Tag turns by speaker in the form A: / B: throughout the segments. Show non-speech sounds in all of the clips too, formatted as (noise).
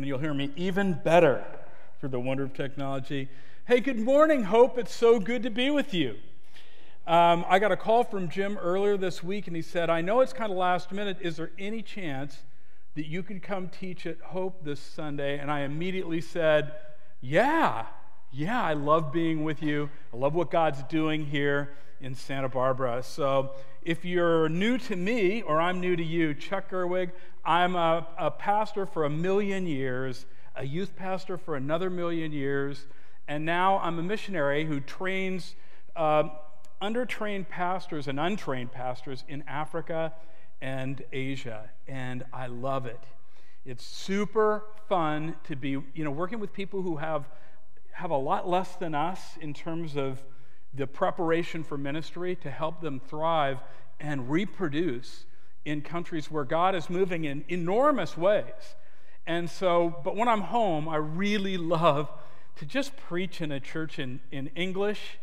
A: and you'll hear me even better for the wonder of technology. Hey, good morning, Hope. It's so good to be with you. Um, I got a call from Jim earlier this week, and he said, I know it's kind of last minute. Is there any chance that you could come teach at Hope this Sunday? And I immediately said, Yeah, yeah, I love being with you. I love what God's doing here in Santa Barbara. So if you're new to me or I'm new to you, Chuck Gerwig, I'm a, a pastor for a million years, a youth pastor for another million years, and now I'm a missionary who trains uh, undertrained pastors and untrained pastors in Africa and Asia, and I love it. It's super fun to be, you know, working with people who have have a lot less than us in terms of the preparation for ministry to help them thrive and reproduce in countries where God is moving in enormous ways. And so, but when I'm home, I really love to just preach in a church in, in English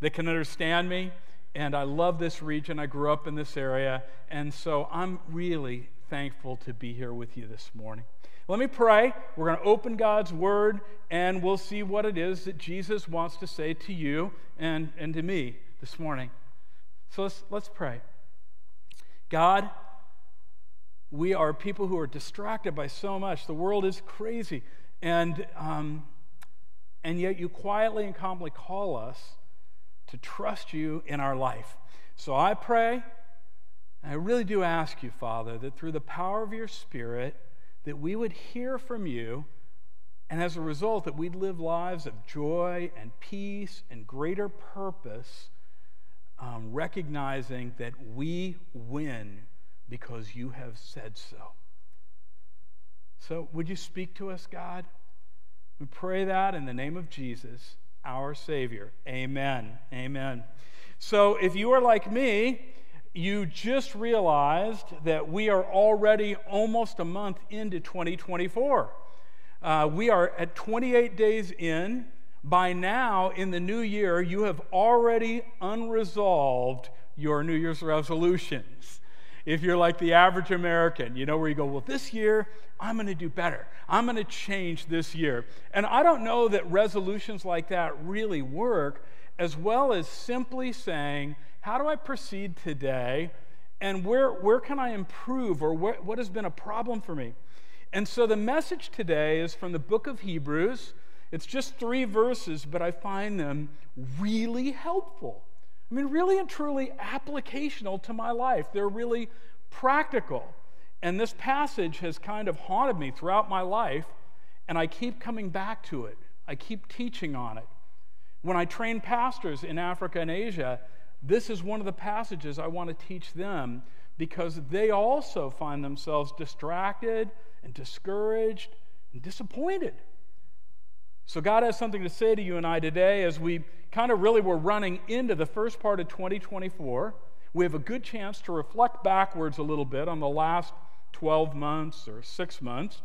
A: that can understand me. And I love this region. I grew up in this area. And so I'm really thankful to be here with you this morning. Let me pray. We're going to open God's word and we'll see what it is that Jesus wants to say to you and, and to me this morning. So let's, let's pray. God, we are people who are distracted by so much. The world is crazy. And, um, and yet you quietly and calmly call us to trust you in our life. So I pray, and I really do ask you, Father, that through the power of your Spirit, that we would hear from you, and as a result, that we'd live lives of joy and peace and greater purpose, um, recognizing that we win because you have said so. So, would you speak to us, God? We pray that in the name of Jesus, our Savior. Amen. Amen. So, if you are like me, you just realized that we are already almost a month into 2024. Uh, we are at 28 days in. By now, in the new year, you have already unresolved your New Year's resolutions. If you're like the average American, you know, where you go, well, this year, I'm going to do better. I'm going to change this year. And I don't know that resolutions like that really work, as well as simply saying, how do I proceed today? And where, where can I improve? Or where, what has been a problem for me? And so the message today is from the book of Hebrews. It's just three verses, but I find them really helpful. I mean, really and truly applicational to my life. They're really practical. And this passage has kind of haunted me throughout my life, and I keep coming back to it. I keep teaching on it. When I train pastors in Africa and Asia, this is one of the passages I want to teach them because they also find themselves distracted and discouraged and disappointed. So, God has something to say to you and I today as we kind of really were running into the first part of 2024. We have a good chance to reflect backwards a little bit on the last 12 months or six months.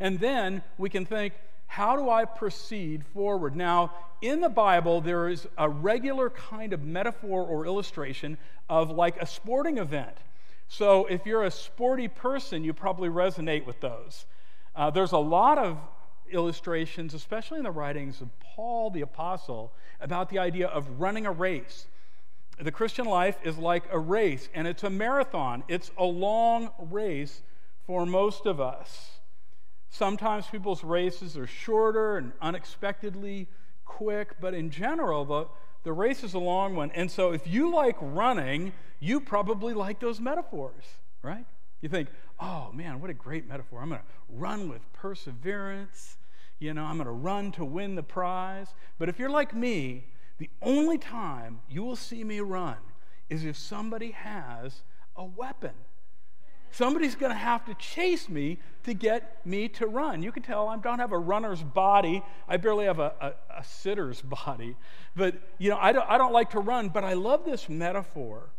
A: And then we can think, how do I proceed forward? Now, in the Bible, there is a regular kind of metaphor or illustration of like a sporting event. So, if you're a sporty person, you probably resonate with those. Uh, there's a lot of illustrations, especially in the writings of Paul the Apostle, about the idea of running a race. The Christian life is like a race, and it's a marathon, it's a long race for most of us. Sometimes people's races are shorter and unexpectedly quick, but in general, the, the race is a long one. And so if you like running, you probably like those metaphors, right? You think, oh man, what a great metaphor. I'm going to run with perseverance. You know, I'm going to run to win the prize. But if you're like me, the only time you will see me run is if somebody has a weapon. Somebody's going to have to chase me to get me to run. You can tell I don't have a runner's body. I barely have a, a, a sitter's (laughs) body. But, you know, I don't, I don't like to run, but I love this metaphor.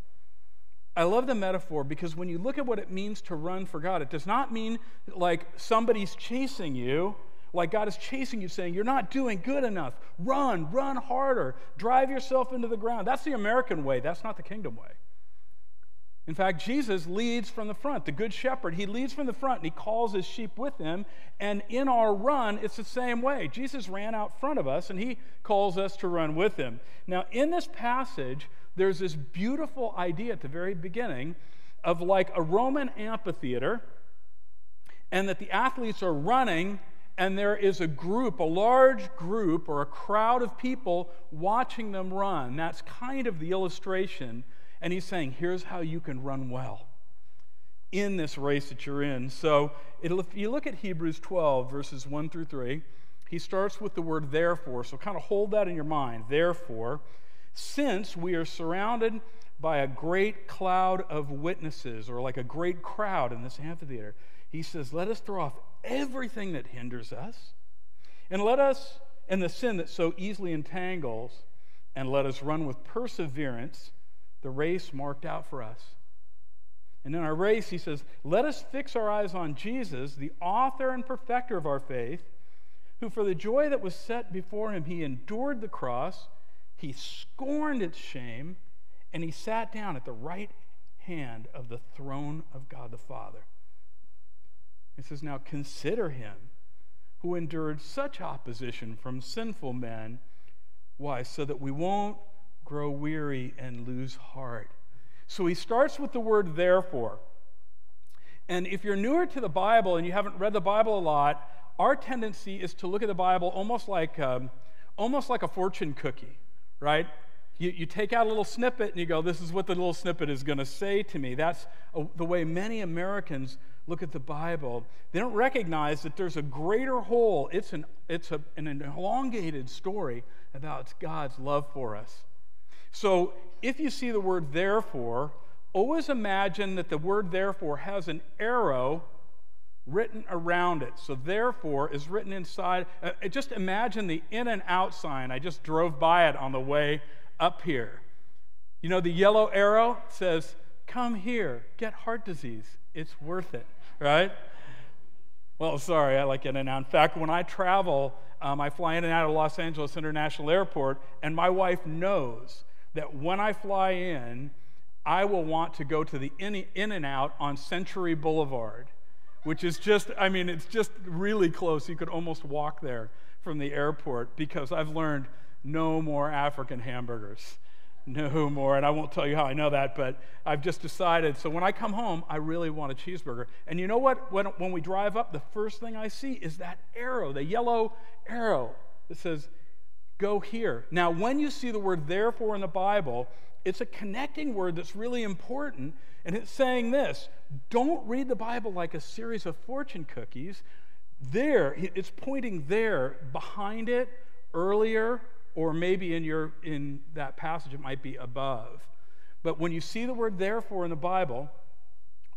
A: I love the metaphor because when you look at what it means to run for God, it does not mean like somebody's chasing you, like God is chasing you, saying, You're not doing good enough. Run, run harder, drive yourself into the ground. That's the American way, that's not the kingdom way. In fact, Jesus leads from the front. The Good Shepherd, he leads from the front and he calls his sheep with him. And in our run, it's the same way. Jesus ran out front of us and he calls us to run with him. Now, in this passage, there's this beautiful idea at the very beginning of like a Roman amphitheater, and that the athletes are running and there is a group, a large group or a crowd of people watching them run. That's kind of the illustration. And he's saying, here's how you can run well in this race that you're in. So if you look at Hebrews 12, verses 1 through 3, he starts with the word therefore. So kind of hold that in your mind. Therefore, since we are surrounded by a great cloud of witnesses, or like a great crowd in this amphitheater, he says, let us throw off everything that hinders us, and let us, and the sin that so easily entangles, and let us run with perseverance the race marked out for us. And in our race, he says, let us fix our eyes on Jesus, the author and perfecter of our faith, who for the joy that was set before him, he endured the cross, he scorned its shame, and he sat down at the right hand of the throne of God the Father. It says, Now consider him who endured such opposition from sinful men. Why? So that we won't grow weary and lose heart. So he starts with the word therefore. And if you're newer to the Bible and you haven't read the Bible a lot, our tendency is to look at the Bible almost like, um, almost like a fortune cookie, right? You, you take out a little snippet and you go, This is what the little snippet is going to say to me. That's a, the way many Americans look at the Bible, they don't recognize that there's a greater whole. It's an, it's a, an elongated story about God's love for us. So if you see the word therefore, always imagine that the word therefore has an arrow written around it. So therefore is written inside. Uh, just imagine the in and out sign. I just drove by it on the way up here. You know, the yellow arrow says, Come here, get heart disease. It's worth it right? Well, sorry, I like getting out. In fact, when I travel, um, I fly in and out of Los Angeles International Airport, and my wife knows that when I fly in, I will want to go to the in, and out on Century Boulevard, which is just, I mean, it's just really close. You could almost walk there from the airport because I've learned no more African hamburgers no more. And I won't tell you how I know that, but I've just decided. So when I come home, I really want a cheeseburger. And you know what? When, when we drive up, the first thing I see is that arrow, the yellow arrow that says, go here. Now, when you see the word therefore in the Bible, it's a connecting word that's really important. And it's saying this don't read the Bible like a series of fortune cookies. There, it's pointing there, behind it, earlier, or maybe in your in that passage it might be above. But when you see the word therefore in the Bible,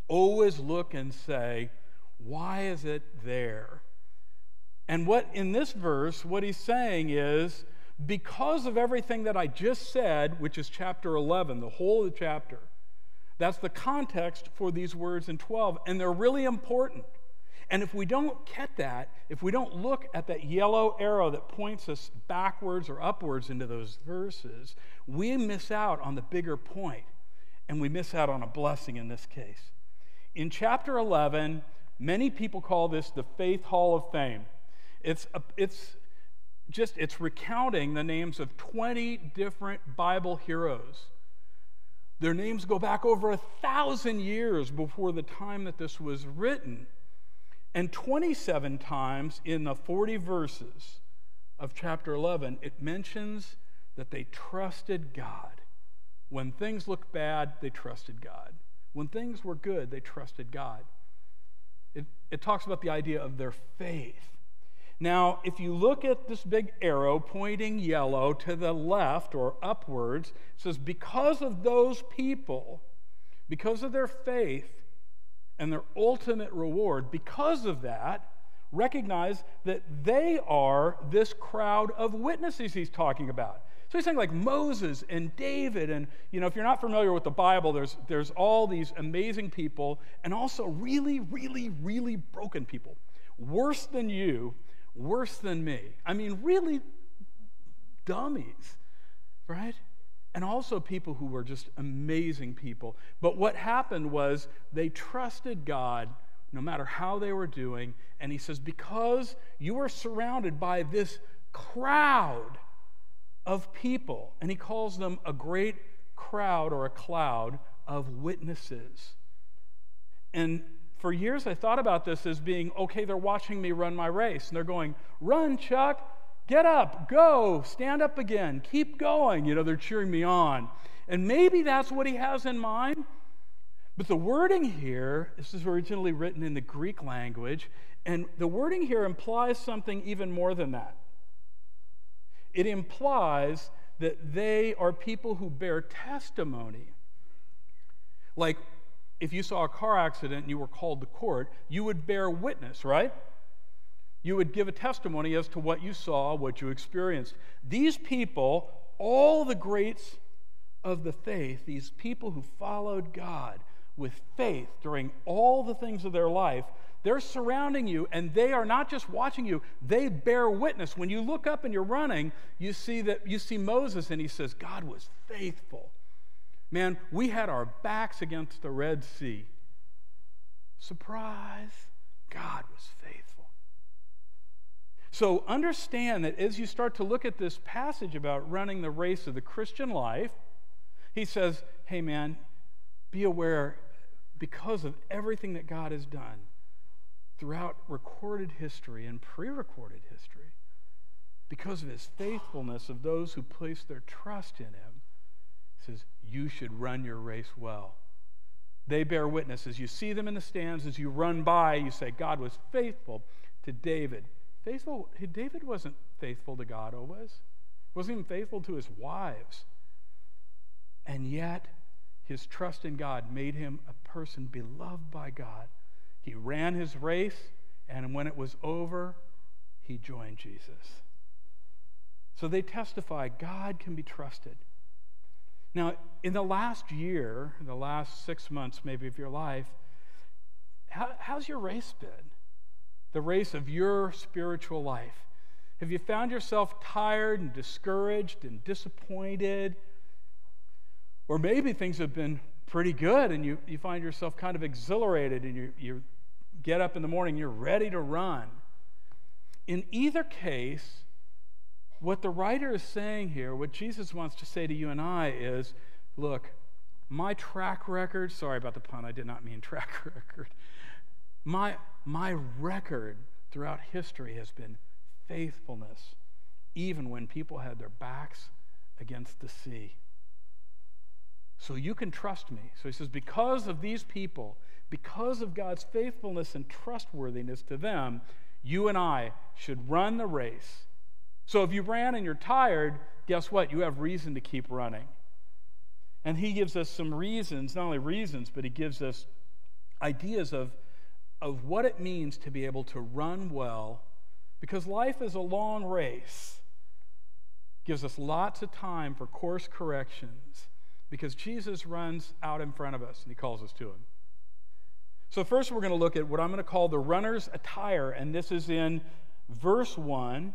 A: always look and say, why is it there? And what in this verse, what he's saying is, because of everything that I just said, which is chapter 11, the whole of the chapter, that's the context for these words in 12, and they're really important. And if we don't get that, if we don't look at that yellow arrow that points us backwards or upwards into those verses, we miss out on the bigger point, and we miss out on a blessing in this case. In chapter 11, many people call this the Faith Hall of Fame. It's, a, it's just it's recounting the names of 20 different Bible heroes. Their names go back over a thousand years before the time that this was written. And 27 times in the 40 verses of chapter 11, it mentions that they trusted God. When things looked bad, they trusted God. When things were good, they trusted God. It, it talks about the idea of their faith. Now, if you look at this big arrow pointing yellow to the left or upwards, it says, because of those people, because of their faith, and their ultimate reward, because of that, recognize that they are this crowd of witnesses he's talking about. So he's saying like Moses and David, and you know, if you're not familiar with the Bible, there's there's all these amazing people, and also really, really, really broken people. Worse than you, worse than me. I mean, really dummies, right? and also people who were just amazing people. But what happened was they trusted God no matter how they were doing. And he says, Because you are surrounded by this crowd of people, and he calls them a great crowd or a cloud of witnesses. And for years, I thought about this as being okay, they're watching me run my race, and they're going, Run, Chuck, get up, go, stand up again, keep going. You know, they're cheering me on. And maybe that's what he has in mind. But the wording here, this is originally written in the Greek language, and the wording here implies something even more than that. It implies that they are people who bear testimony. Like if you saw a car accident and you were called to court, you would bear witness, right? You would give a testimony as to what you saw, what you experienced. These people, all the greats of the faith, these people who followed God with faith during all the things of their life, they're surrounding you and they are not just watching you, they bear witness. When you look up and you're running, you see that you see Moses and he says, God was faithful. Man, we had our backs against the Red Sea. Surprise, God was faithful. So understand that as you start to look at this passage about running the race of the Christian life, he says, hey man, be aware because of everything that God has done throughout recorded history and pre recorded history, because of his faithfulness of those who place their trust in him, says, You should run your race well. They bear witness. As you see them in the stands, as you run by, you say, God was faithful to David. Faithful, David wasn't faithful to God always. Wasn't even faithful to his wives. And yet, his trust in God made him a person beloved by God. He ran his race, and when it was over, he joined Jesus. So they testify God can be trusted. Now, in the last year, in the last six months maybe of your life, how, how's your race been? The race of your spiritual life. Have you found yourself tired and discouraged and disappointed? Or maybe things have been pretty good and you, you find yourself kind of exhilarated and you, you get up in the morning, you're ready to run. In either case, what the writer is saying here, what Jesus wants to say to you and I is look, my track record, sorry about the pun, I did not mean (laughs) track record. My, my record throughout history has been faithfulness, even when people had their backs against the sea. So you can trust me. So he says, because of these people, because of God's faithfulness and trustworthiness to them, you and I should run the race. So if you ran and you're tired, guess what? You have reason to keep running. And he gives us some reasons, not only reasons, but he gives us ideas of, of what it means to be able to run well, because life is a long race. Gives us lots of time for course corrections, because Jesus runs out in front of us and he calls us to him. So, first, we're going to look at what I'm going to call the runner's attire, and this is in verse 1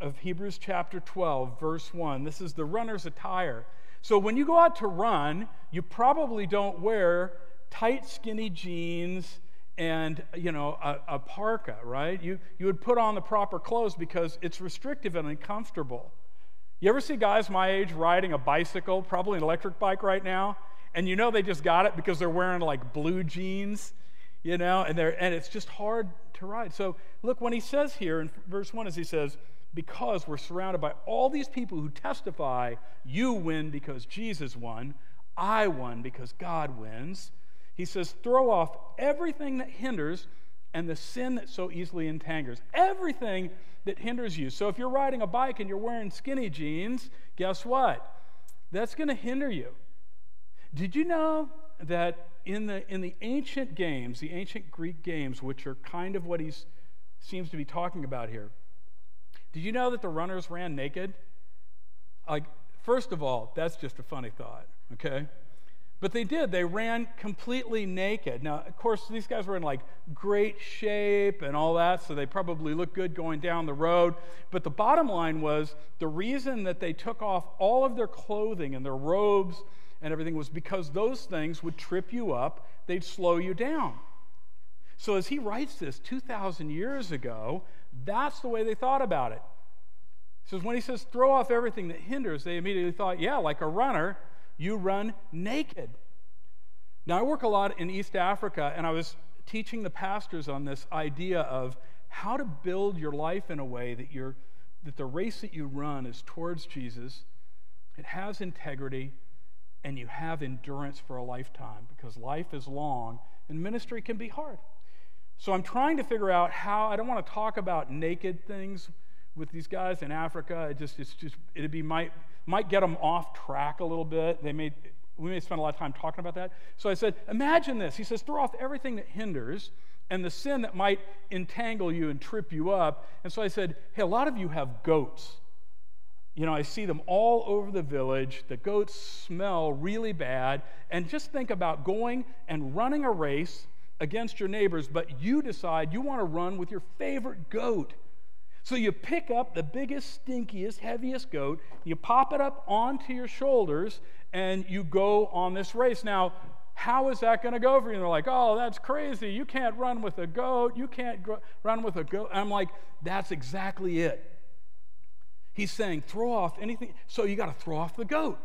A: of Hebrews chapter 12, verse 1. This is the runner's attire. So, when you go out to run, you probably don't wear tight, skinny jeans and you know a, a parka right you, you would put on the proper clothes because it's restrictive and uncomfortable you ever see guys my age riding a bicycle probably an electric bike right now and you know they just got it because they're wearing like blue jeans, you know, and they're and it's just hard to ride. So look, when he says here in verse one, as he says, because we're surrounded by all these people who testify, you win because Jesus won, I won because God wins. He says, throw off everything that hinders and the sin that so easily entangles. Everything that hinders you. So if you're riding a bike and you're wearing skinny jeans, guess what? That's going to hinder you. Did you know that in the, in the ancient games, the ancient Greek games, which are kind of what he seems to be talking about here, did you know that the runners ran naked? Like, first of all, that's just a funny thought, okay? But they did. They ran completely naked. Now, of course, these guys were in like great shape and all that, so they probably looked good going down the road. But the bottom line was the reason that they took off all of their clothing and their robes and everything was because those things would trip you up, they'd slow you down. So, as he writes this 2,000 years ago, that's the way they thought about it. He says, when he says throw off everything that hinders, they immediately thought, yeah, like a runner, you run naked. Now, I work a lot in East Africa, and I was teaching the pastors on this idea of how to build your life in a way that, you're, that the race that you run is towards Jesus, it has integrity, and you have endurance for a lifetime because life is long and ministry can be hard. So I'm trying to figure out how, I don't want to talk about naked things with these guys in Africa. It just, it's just, it'd be, might, might get them off track a little bit. They may, we may spend a lot of time talking about that. So I said, imagine this. He says, throw off everything that hinders and the sin that might entangle you and trip you up. And so I said, hey, a lot of you have goats. You know, I see them all over the village. The goats smell really bad. And just think about going and running a race against your neighbors, but you decide you want to run with your favorite goat. So you pick up the biggest, stinkiest, heaviest goat, you pop it up onto your shoulders, and you go on this race. Now, how is that going to go for you? And they're like, oh, that's crazy. You can't run with a goat. You can't run with a goat. And I'm like, that's exactly it. He's saying, throw off anything. So you got to throw off the goat,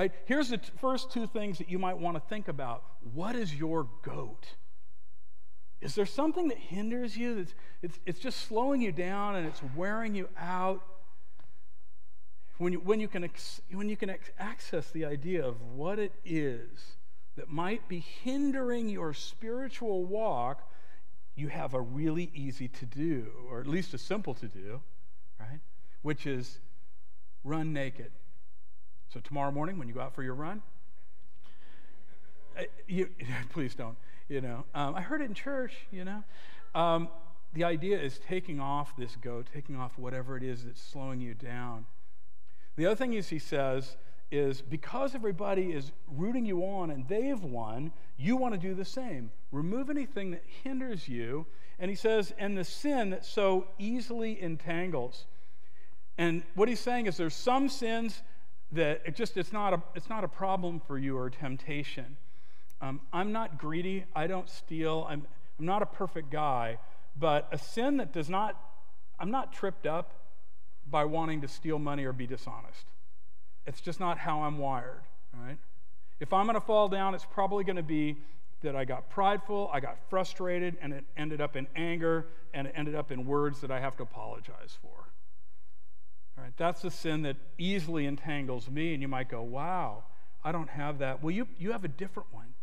A: right? Here's the t- first two things that you might want to think about. What is your goat? Is there something that hinders you? That's, it's, it's just slowing you down and it's wearing you out? When you, when, you can, when you can access the idea of what it is that might be hindering your spiritual walk, you have a really easy to do, or at least a simple to do, right? which is run naked. So tomorrow morning, when you go out for your run, you, (laughs) please don't. You know, um, I heard it in church. You know, um, the idea is taking off this goat, taking off whatever it is that's slowing you down. The other thing is, he says, is because everybody is rooting you on and they've won, you want to do the same. Remove anything that hinders you. And he says, and the sin that so easily entangles. And what he's saying is there's some sins that it just it's not a it's not a problem for you or temptation. Um, I'm not greedy. I don't steal. I'm I'm not a perfect guy, but a sin that does not I'm not tripped up by wanting to steal money or be dishonest. It's just not how I'm wired. Right? If I'm going to fall down, it's probably going to be that I got prideful, I got frustrated, and it ended up in anger, and it ended up in words that I have to apologize for. Right? That's the sin that easily entangles me, and you might go, wow, I don't have that. Well, you, you have a different one.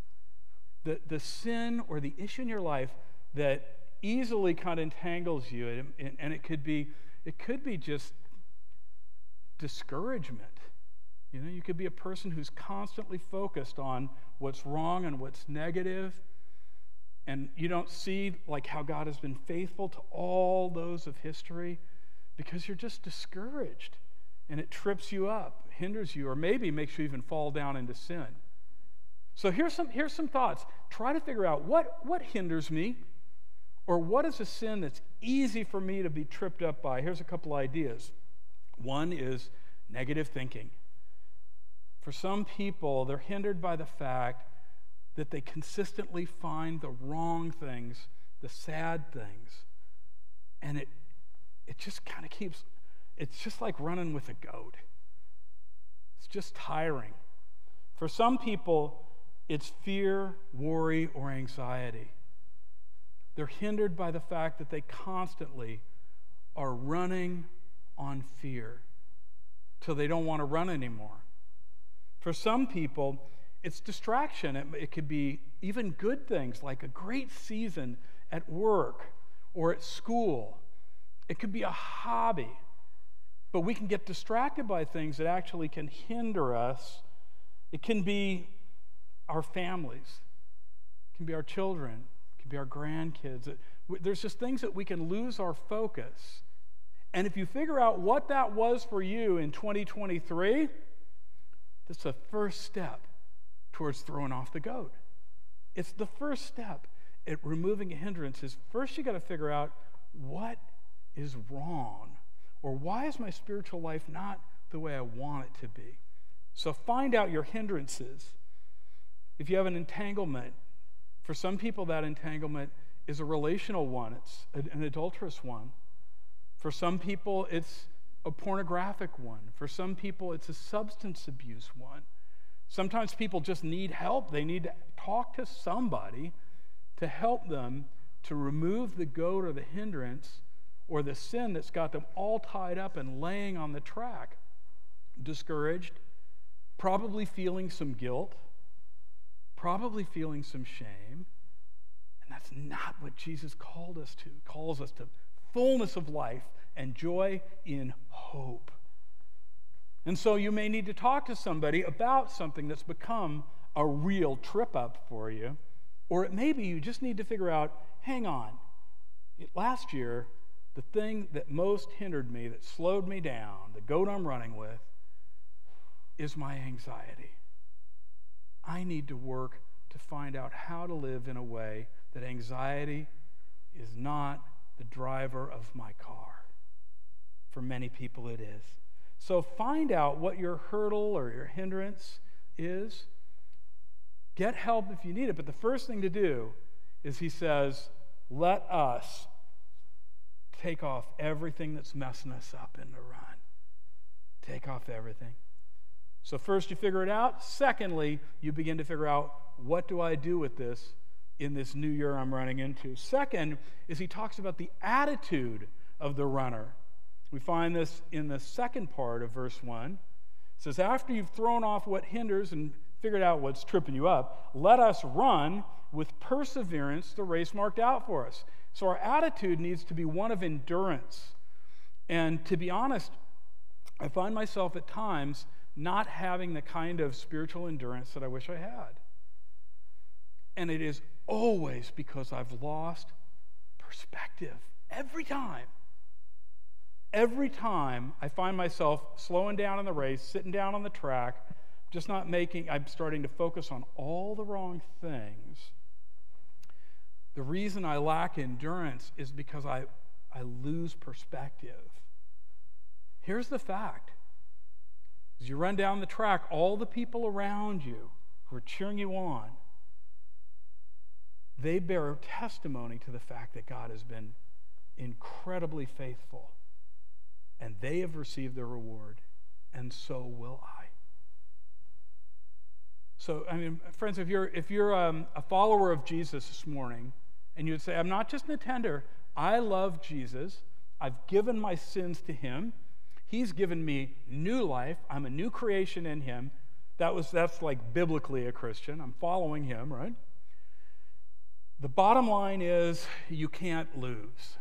A: The, the sin or the issue in your life that easily kind of entangles you, and, and, and it could be it could be just discouragement. You know, you could be a person who's constantly focused on what's wrong and what's negative, and you don't see like how God has been faithful to all those of history because you're just discouraged and it trips you up, hinders you, or maybe makes you even fall down into sin. So here's some, here's some thoughts. Try to figure out what, what hinders me, or what is a sin that's easy for me to be tripped up by. Here's a couple ideas. One is negative thinking. For some people, they're hindered by the fact that they consistently find the wrong things, the sad things, and it it just kind of keeps, it's just like running with a goat. It's just tiring. For some people, it's fear, worry, or anxiety. They're hindered by the fact that they constantly are running on fear till they don't want to run anymore. For some people, it's distraction. It, it could be even good things like a great season at work or at school it could be a hobby. But we can get distracted by things that actually can hinder us. It can be our families, it can be our children, it can be our grandkids. There's just things that we can lose our focus. And if you figure out what that was for you in 2023, that's the first step towards throwing off the goat. It's the first step at removing a hindrance is first you got to figure out what is wrong or why is my spiritual life not the way I want it to be. So find out your hindrances. If you have an entanglement, for some people that entanglement is a relational one, it's an adulterous one. For some people, it's a pornographic one. For some people, it's a substance abuse one. Sometimes people just need help. They need to talk to somebody to help them to remove the goat or the hindrance or the sin that's got them all tied up and laying on the track. Discouraged, probably feeling some guilt, probably feeling some shame. And that's not what Jesus called us to. He calls us to fullness of life and joy in hope. And so you may need to talk to somebody about something that's become a real trip up for you. Or it may be you just need to figure out hang on, last year, the thing that most hindered me, that slowed me down, the goat I'm running with, is my anxiety. I need to work to find out how to live in a way that anxiety is not the driver of my car. For many people, it is. So find out what your hurdle or your hindrance is. Get help if you need it. But the first thing to do is he says, let us take off everything that's messing us up in the run. Take off everything. So, first, you figure it out. Secondly, you begin to figure out what do I do with this in this new year I'm running into. Second, is he talks about the attitude of the runner. We find this in the second part of verse 1. It says, After you've thrown off what hinders and figured out what's tripping you up, let us run with perseverance the race marked out for us. So our attitude needs to be one of endurance. And to be honest, I find myself at times not having the kind of spiritual endurance that I wish I had. And it is always because I've lost perspective every time. Every time I find myself slowing down in the race, sitting down on the track, just not making, I'm starting to focus on all the wrong things. The reason I lack endurance is because I, I lose perspective. Here's the fact as you run down the track, all the people around you who are cheering you on, they bear testimony to the fact that God has been incredibly faithful and they have received their reward, and so will I. So, I mean, friends, if you're, if you're um, a follower of Jesus this morning, and you'd say, I'm not just an attender, I love Jesus, I've given my sins to him, he's given me new life, I'm a new creation in him. That was, that's like biblically a Christian. I'm following him, right? The bottom line is you can't lose.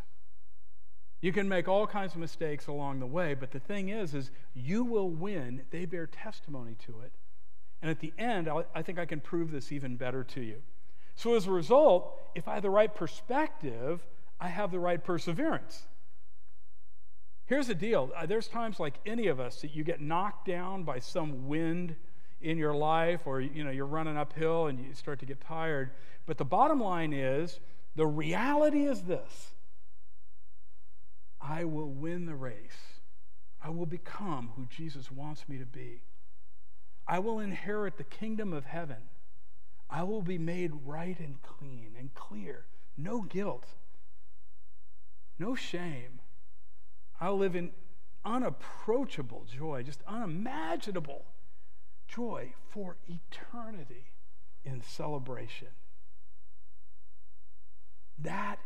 A: You can make all kinds of mistakes along the way, but the thing is, is you will win. They bear testimony to it. And at the end, I think I can prove this even better to you. So as a result, if I have the right perspective, I have the right perseverance. Here's the deal. Uh, there's times like any of us that you get knocked down by some wind in your life or you know you're running uphill and you start to get tired. But the bottom line is the reality is this I will win the race. I will become who Jesus wants me to be. I will inherit the kingdom of heaven. I will be made right and clean and clear. No guilt, no shame. I'll live in unapproachable joy, just unimaginable joy for eternity in celebration. That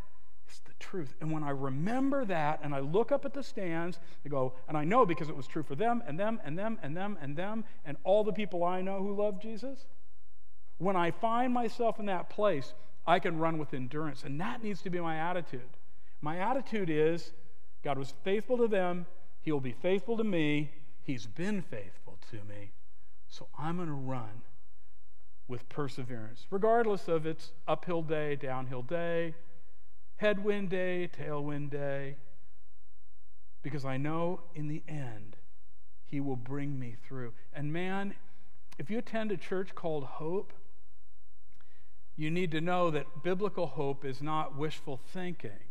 A: is the truth. And when I remember that and I look up at the stands, I go, and I know because it was true for them and them and them and them and them and all the people I know who love Jesus. When I find myself in that place, I can run with endurance. And that needs to be my attitude. My attitude is God was faithful to them, He will be faithful to me, He's been faithful to me. So I'm going to run with perseverance, regardless of its uphill day, downhill day, headwind day, tailwind day, because I know in the end he will bring me through. And man, if you attend a church called Hope, you need to know that biblical hope is not wishful thinking.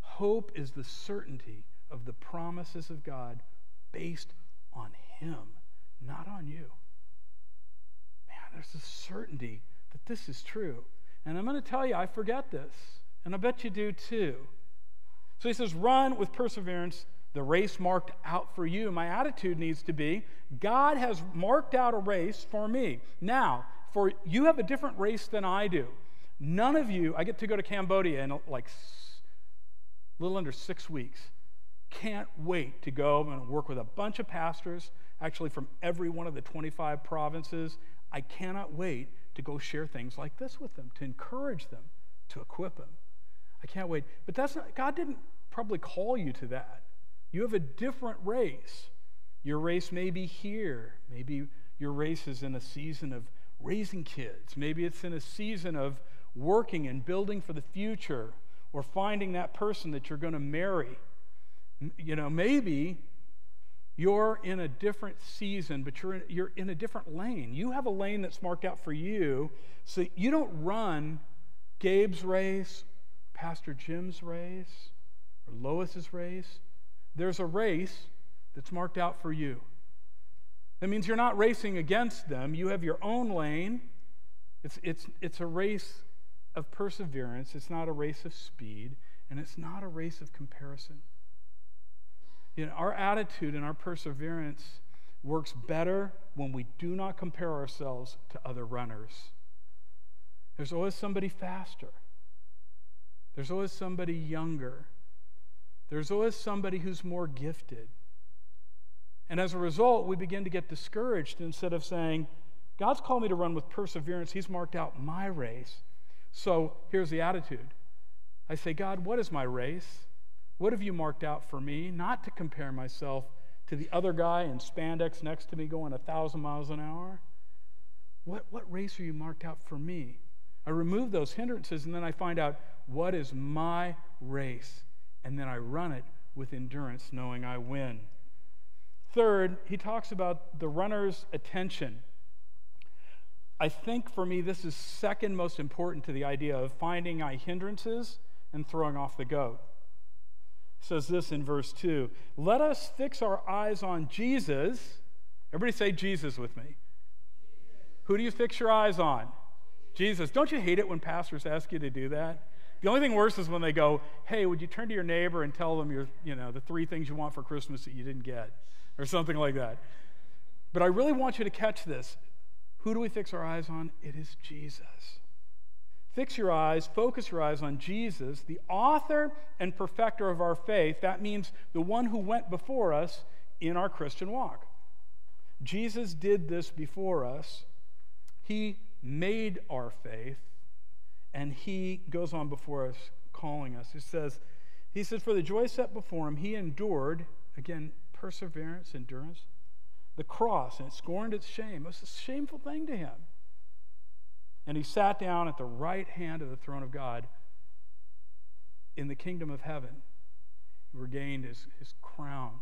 A: Hope is the certainty of the promises of God based on Him, not on you. Man, there's a certainty that this is true. And I'm going to tell you, I forget this, and I bet you do too. So he says, run with perseverance the race marked out for you. My attitude needs to be God has marked out a race for me. Now, for you have a different race than I do. None of you, I get to go to Cambodia in like a little under six weeks. Can't wait to go and work with a bunch of pastors, actually from every one of the 25 provinces. I cannot wait to go share things like this with them, to encourage them, to equip them. I can't wait. But that's not, God didn't probably call you to that. You have a different race. Your race may be here. Maybe your race is in a season of raising kids. Maybe it's in a season of working and building for the future or finding that person that you're going to marry. You know, maybe you're in a different season, but you're in, you're in a different lane. You have a lane that's marked out for you, so you don't run Gabe's race, Pastor Jim's race, or Lois's race. There's a race that's marked out for you. That means you're not racing against them. You have your own lane. It's, it's, it's a race of perseverance, it's not a race of speed, and it's not a race of comparison. You know, our attitude and our perseverance works better when we do not compare ourselves to other runners. There's always somebody faster. There's always somebody younger. There's always somebody who's more gifted. And as a result, we begin to get discouraged instead of saying, God's called me to run with perseverance. He's marked out my race. So here's the attitude I say, God, what is my race? What have you marked out for me? Not to compare myself to the other guy in spandex next to me going a thousand miles an hour. What, what race are you marked out for me? I remove those hindrances and then I find out what is my race. And then I run it with endurance, knowing I win. Third, he talks about the runner's attention. I think for me, this is second most important to the idea of finding eye hindrances and throwing off the goat. says this in verse 2 Let us fix our eyes on Jesus. Everybody say Jesus with me. Who do you fix your eyes on? Jesus. Don't you hate it when pastors ask you to do that? The only thing worse is when they go, "Hey, would you turn to your neighbor and tell them your, you know, the three things you want for Christmas that you didn't get?" Or something like that. But I really want you to catch this. Who do we fix our eyes on? It is Jesus. Fix your eyes, focus your eyes on Jesus, the author and perfecter of our faith. That means the one who went before us in our Christian walk. Jesus did this before us. He made our faith, and he goes on before us, calling us. He says, He says, For the joy set before him, he endured, again, perseverance, endurance, the cross, and it scorned its shame. It was a shameful thing to him. And he sat down at the right hand of the throne of God in the kingdom of heaven. He regained his, his crown,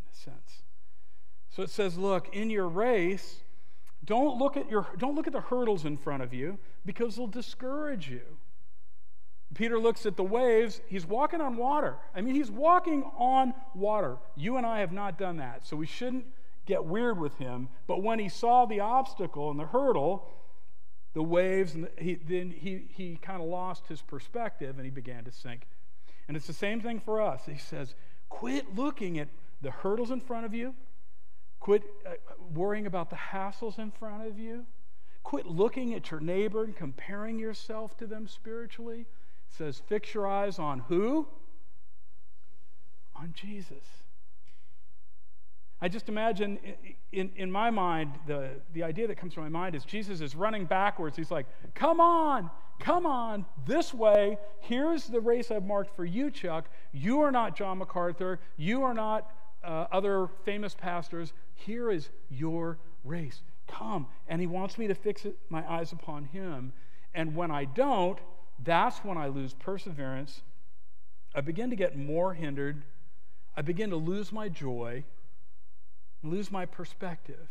A: in a sense. So it says, look, in your race, don't look at your don't look at the hurdles in front of you because they'll discourage you. Peter looks at the waves. He's walking on water. I mean, he's walking on water. You and I have not done that, so we shouldn't get weird with him. But when he saw the obstacle and the hurdle, the waves, and the, he, then he, he kind of lost his perspective and he began to sink. And it's the same thing for us. He says, quit looking at the hurdles in front of you, quit uh, worrying about the hassles in front of you, quit looking at your neighbor and comparing yourself to them spiritually. It says, fix your eyes on who? On Jesus. I just imagine in, in my mind, the, the idea that comes to my mind is Jesus is running backwards. He's like, Come on, come on, this way. Here's the race I've marked for you, Chuck. You are not John MacArthur. You are not uh, other famous pastors. Here is your race. Come. And he wants me to fix it, my eyes upon him. And when I don't, that's when I lose perseverance. I begin to get more hindered. I begin to lose my joy, lose my perspective.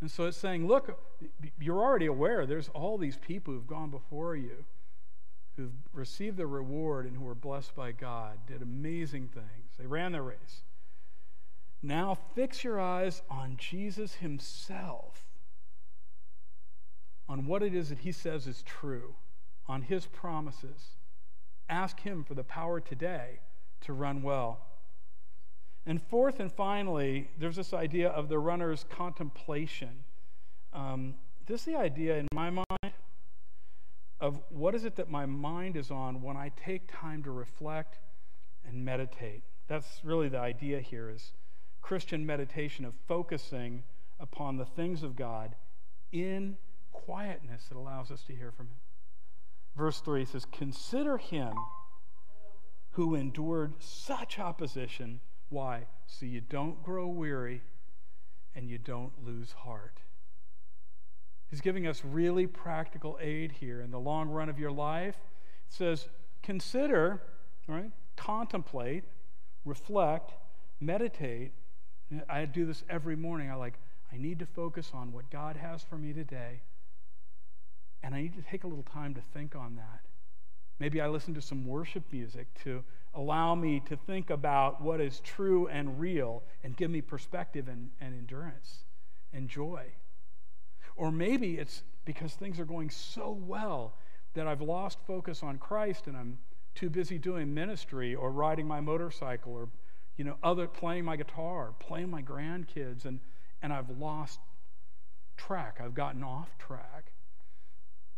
A: And so it's saying, look, you're already aware there's all these people who've gone before you, who've received the reward and who were blessed by God, did amazing things. They ran their race. Now fix your eyes on Jesus himself, on what it is that he says is true, on his promises. Ask him for the power today to run well. And fourth and finally, there's this idea of the runner's contemplation. Um, this is the idea in my mind of what is it that my mind is on when I take time to reflect and meditate. That's really the idea here is Christian meditation of focusing upon the things of God in quietness that allows us to hear from Him. Verse 3 says, Consider Him who endured such opposition. Why? So you don't grow weary and you don't lose heart. He's giving us really practical aid here in the long run of your life. It says, consider, right? Contemplate, reflect, meditate I do this every morning. I like, I need to focus on what God has for me today. And I need to take a little time to think on that. Maybe I listen to some worship music to allow me to think about what is true and real and give me perspective and, and endurance and joy. Or maybe it's because things are going so well that I've lost focus on Christ and I'm too busy doing ministry or riding my motorcycle or you know, other playing my guitar, playing my grandkids, and, and I've lost track. I've gotten off track.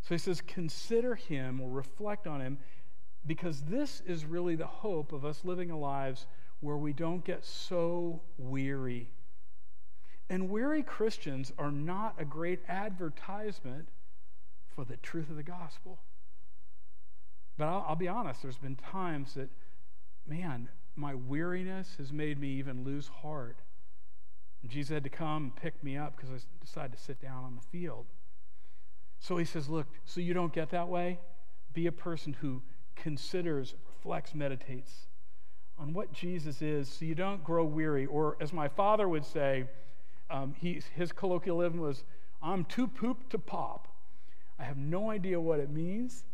A: So he says, consider him or reflect on him because this is really the hope of us living lives where we don't get so weary. And weary Christians are not a great advertisement for the truth of the gospel. But I'll, I'll be honest, there's been times that, man, my weariness has made me even lose heart. And Jesus had to come and pick me up because I decided to sit down on the field. So he says, Look, so you don't get that way? Be a person who considers, reflects, meditates on what Jesus is so you don't grow weary. Or, as my father would say, um, he, his colloquialism was, I'm too pooped to pop. I have no idea what it means.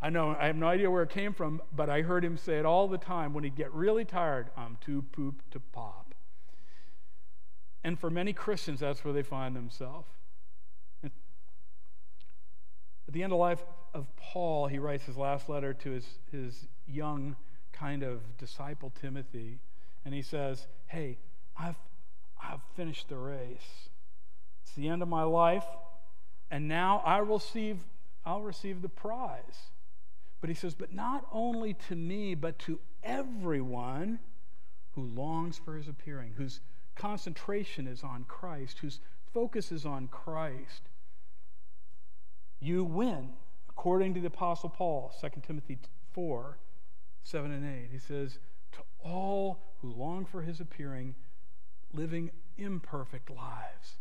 A: I know, I have no idea where it came from, but I heard him say it all the time when he'd get really tired I'm too pooped to pop. And for many Christians, that's where they find themselves. At the end of life of Paul, he writes his last letter to his, his young kind of disciple Timothy, and he says, Hey, I've, I've finished the race. It's the end of my life, and now I receive, I'll receive the prize. But he says, But not only to me, but to everyone who longs for his appearing, whose concentration is on Christ, whose focus is on Christ. You win, according to the Apostle Paul, 2 Timothy 4 7 and 8. He says, To all who long for his appearing, living imperfect lives,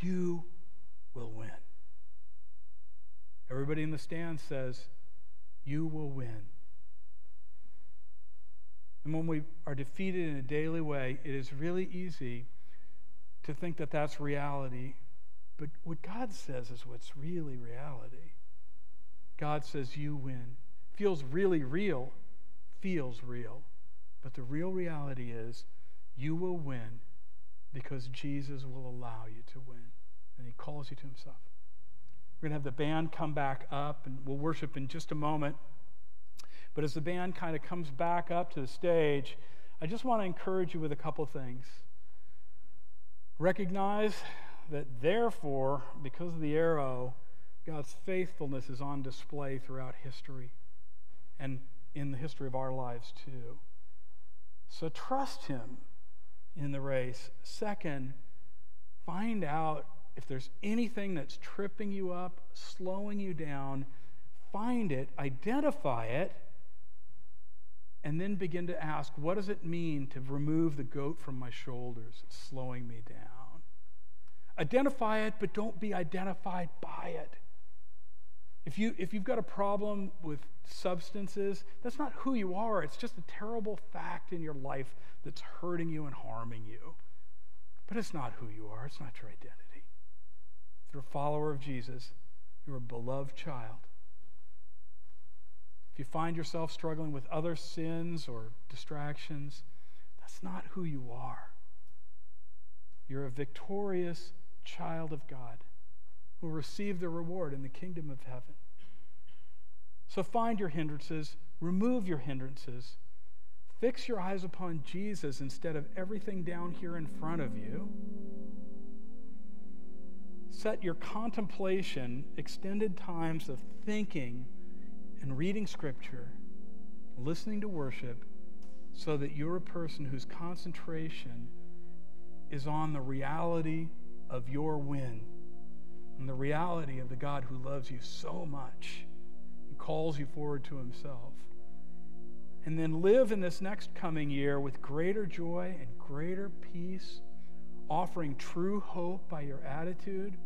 A: you will win. Everybody in the stand says, you will win. And when we are defeated in a daily way, it is really easy to think that that's reality. But what God says is what's really reality. God says you win. Feels really real, feels real. But the real reality is you will win because Jesus will allow you to win. And he calls you to himself. We're going to have the band come back up, and we'll worship in just a moment. But as the band kind of comes back up to the stage, I just want to encourage you with a couple things. Recognize that, therefore, because of the arrow, God's faithfulness is on display throughout history and in the history of our lives, too. So trust Him in the race. Second, find out if there's anything that's tripping you up, slowing you down, find it, identify it, and then begin to ask, what does it mean to remove the goat from my shoulders, slowing me down? Identify it, but don't be identified by it. If, you, if you've got a problem with substances, that's not who you are. It's just a terrible fact in your life that's hurting you and harming you. But it's not who you are, it's not your identity. If you're a follower of Jesus, you're a beloved child. If you find yourself struggling with other sins or distractions, that's not who you are. You're a victorious child of God who will receive the reward in the kingdom of heaven. So find your hindrances, remove your hindrances, fix your eyes upon Jesus instead of everything down here in front of you. Set your contemplation, extended times of thinking and reading scripture, listening to worship, so that you're a person whose concentration is on the reality of your win and the reality of the God who loves you so much and calls you forward to himself. And then live in this next coming year with greater joy and greater peace, offering true hope by your attitude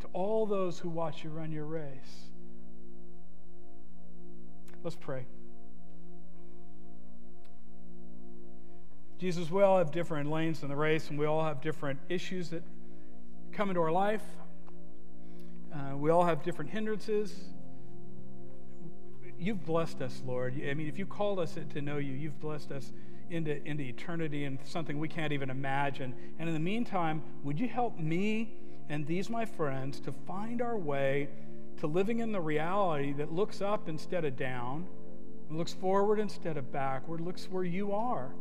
A: to all those who watch you run your race. Let's pray. Jesus, we all have different lanes in the race, and we all have different issues that come into our life. Uh, we all have different hindrances. You've blessed us, Lord. I mean, if you called us to know you, you've blessed us into, into eternity and something we can't even imagine. And in the meantime, would you help me and these, my friends, to find our way to living in the reality that looks up instead of down, looks forward instead of backward, looks where you are?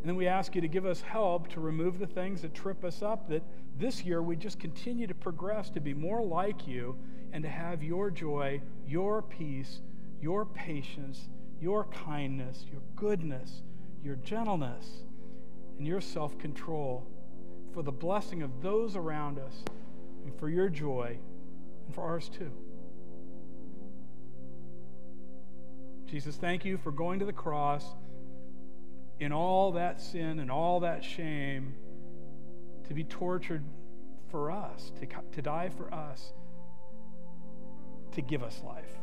A: And then we ask you to give us help to remove the things that trip us up, that this year we just continue to progress to be more like you and to have your joy, your peace, your patience, your kindness, your goodness, your gentleness, and your self control for the blessing of those around us and for your joy and for ours too. Jesus, thank you for going to the cross in all that sin and all that shame to be tortured for us, to, to die for us, to give us life.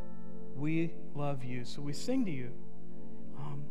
A: We love you. So we sing to you. Um,